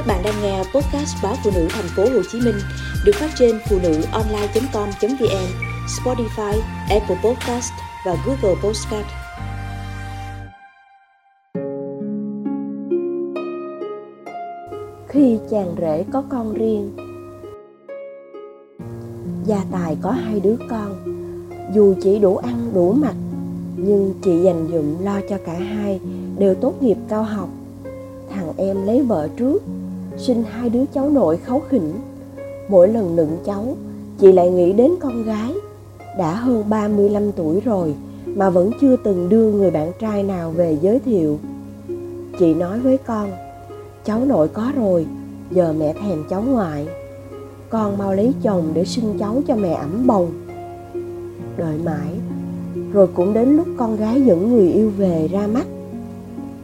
Các bạn đang nghe podcast báo phụ nữ thành phố Hồ Chí Minh được phát trên phụ nữ online.com.vn, Spotify, Apple Podcast và Google Podcast. Khi chàng rể có con riêng Gia Tài có hai đứa con Dù chỉ đủ ăn đủ mặc Nhưng chị dành dụm lo cho cả hai Đều tốt nghiệp cao học Thằng em lấy vợ trước sinh hai đứa cháu nội kháu khỉnh. Mỗi lần nựng cháu, chị lại nghĩ đến con gái. Đã hơn 35 tuổi rồi mà vẫn chưa từng đưa người bạn trai nào về giới thiệu. Chị nói với con, cháu nội có rồi, giờ mẹ thèm cháu ngoại. Con mau lấy chồng để sinh cháu cho mẹ ẩm bồng. Đợi mãi, rồi cũng đến lúc con gái dẫn người yêu về ra mắt.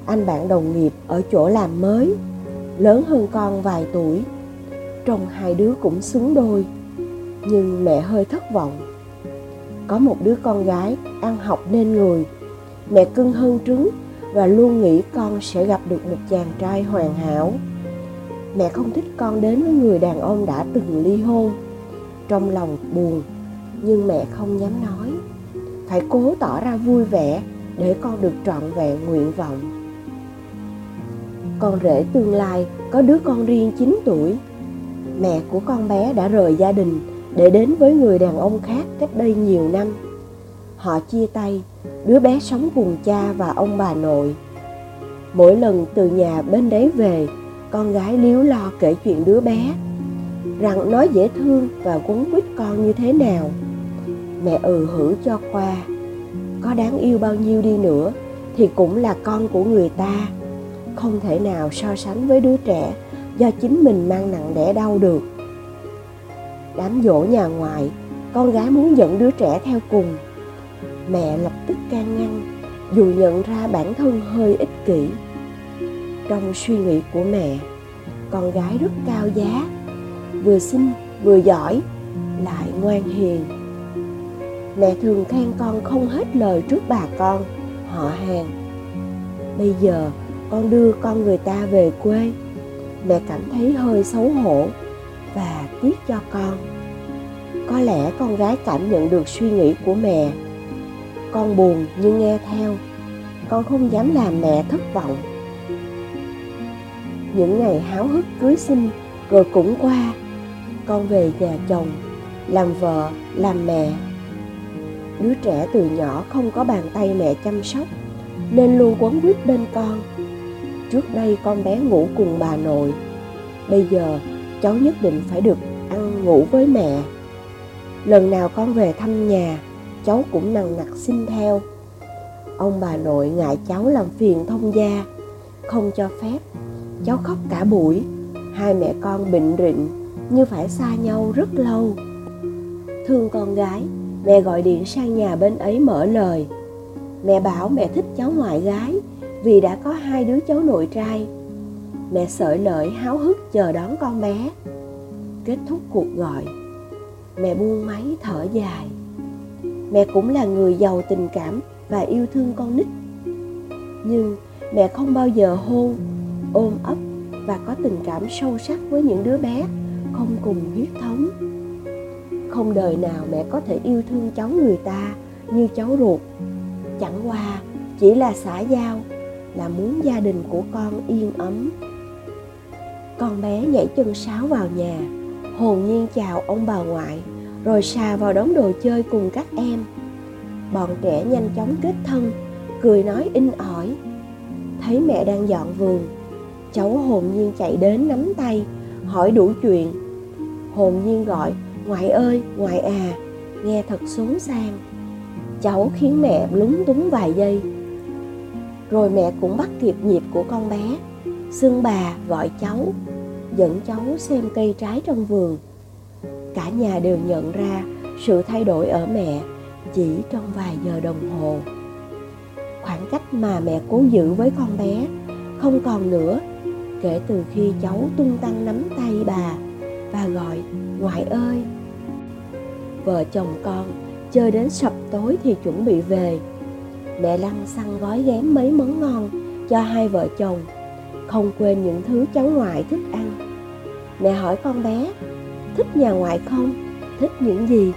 Anh bạn đồng nghiệp ở chỗ làm mới lớn hơn con vài tuổi. Trông hai đứa cũng xứng đôi, nhưng mẹ hơi thất vọng. Có một đứa con gái ăn học nên người, mẹ cưng hơn trứng và luôn nghĩ con sẽ gặp được một chàng trai hoàn hảo. Mẹ không thích con đến với người đàn ông đã từng ly hôn. Trong lòng buồn, nhưng mẹ không dám nói. Phải cố tỏ ra vui vẻ để con được trọn vẹn nguyện vọng con rể tương lai có đứa con riêng 9 tuổi. Mẹ của con bé đã rời gia đình để đến với người đàn ông khác cách đây nhiều năm. Họ chia tay, đứa bé sống cùng cha và ông bà nội. Mỗi lần từ nhà bên đấy về, con gái liếu lo kể chuyện đứa bé, rằng nó dễ thương và quấn quýt con như thế nào. Mẹ ừ hử cho qua, có đáng yêu bao nhiêu đi nữa thì cũng là con của người ta không thể nào so sánh với đứa trẻ do chính mình mang nặng đẻ đau được. Đám dỗ nhà ngoại, con gái muốn dẫn đứa trẻ theo cùng. Mẹ lập tức can ngăn, dù nhận ra bản thân hơi ích kỷ. Trong suy nghĩ của mẹ, con gái rất cao giá, vừa xinh, vừa giỏi, lại ngoan hiền. Mẹ thường khen con không hết lời trước bà con, họ hàng. Bây giờ con đưa con người ta về quê. Mẹ cảm thấy hơi xấu hổ và tiếc cho con. Có lẽ con gái cảm nhận được suy nghĩ của mẹ. Con buồn nhưng nghe theo. Con không dám làm mẹ thất vọng. Những ngày háo hức cưới sinh rồi cũng qua, con về nhà chồng, làm vợ, làm mẹ. Đứa trẻ từ nhỏ không có bàn tay mẹ chăm sóc, nên luôn quấn quýt bên con trước đây con bé ngủ cùng bà nội. Bây giờ, cháu nhất định phải được ăn ngủ với mẹ. Lần nào con về thăm nhà, cháu cũng nằng nặc xin theo. Ông bà nội ngại cháu làm phiền thông gia, không cho phép. Cháu khóc cả buổi. Hai mẹ con bệnh rịnh, như phải xa nhau rất lâu. Thương con gái, mẹ gọi điện sang nhà bên ấy mở lời. Mẹ bảo mẹ thích cháu ngoại gái vì đã có hai đứa cháu nội trai. Mẹ sợi lợi háo hức chờ đón con bé. Kết thúc cuộc gọi, mẹ buông máy thở dài. Mẹ cũng là người giàu tình cảm và yêu thương con nít. Nhưng mẹ không bao giờ hôn ôm ấp và có tình cảm sâu sắc với những đứa bé không cùng huyết thống. Không đời nào mẹ có thể yêu thương cháu người ta như cháu ruột. Chẳng qua chỉ là xã giao là muốn gia đình của con yên ấm. Con bé nhảy chân sáo vào nhà, hồn nhiên chào ông bà ngoại, rồi xà vào đống đồ chơi cùng các em. Bọn trẻ nhanh chóng kết thân, cười nói in ỏi. Thấy mẹ đang dọn vườn, cháu hồn nhiên chạy đến nắm tay, hỏi đủ chuyện. Hồn nhiên gọi, ngoại ơi, ngoại à nghe thật xốn sang cháu khiến mẹ lúng túng vài giây rồi mẹ cũng bắt kịp nhịp của con bé. Xưng bà, gọi cháu, dẫn cháu xem cây trái trong vườn. Cả nhà đều nhận ra sự thay đổi ở mẹ chỉ trong vài giờ đồng hồ. Khoảng cách mà mẹ cố giữ với con bé không còn nữa, kể từ khi cháu tung tăng nắm tay bà và gọi, ngoại ơi! Vợ chồng con chơi đến sập tối thì chuẩn bị về mẹ lăng xăng gói ghém mấy món ngon cho hai vợ chồng, không quên những thứ cháu ngoại thích ăn. Mẹ hỏi con bé, thích nhà ngoại không? Thích những gì?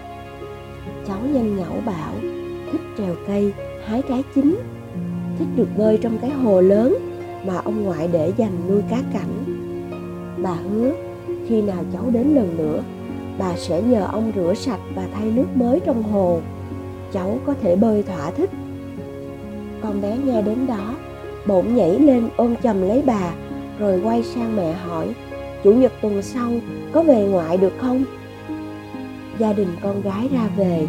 Cháu nhanh nhẩu bảo, thích trèo cây, hái trái chín. Thích được bơi trong cái hồ lớn mà ông ngoại để dành nuôi cá cảnh. Bà hứa, khi nào cháu đến lần nữa, bà sẽ nhờ ông rửa sạch và thay nước mới trong hồ. Cháu có thể bơi thỏa thích con bé nghe đến đó, bỗng nhảy lên ôm chầm lấy bà, rồi quay sang mẹ hỏi, chủ nhật tuần sau có về ngoại được không? Gia đình con gái ra về,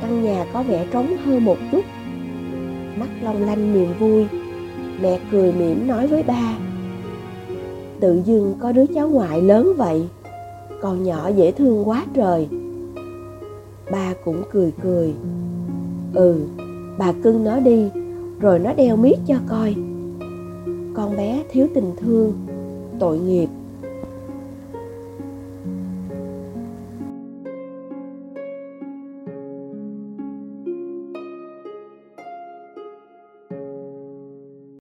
căn nhà có vẻ trống hơn một chút. Mắt long lanh niềm vui, mẹ cười mỉm nói với ba, tự dưng có đứa cháu ngoại lớn vậy còn nhỏ dễ thương quá trời. Ba cũng cười cười ừ bà cưng nó đi rồi nó đeo miết cho coi. Con bé thiếu tình thương tội nghiệp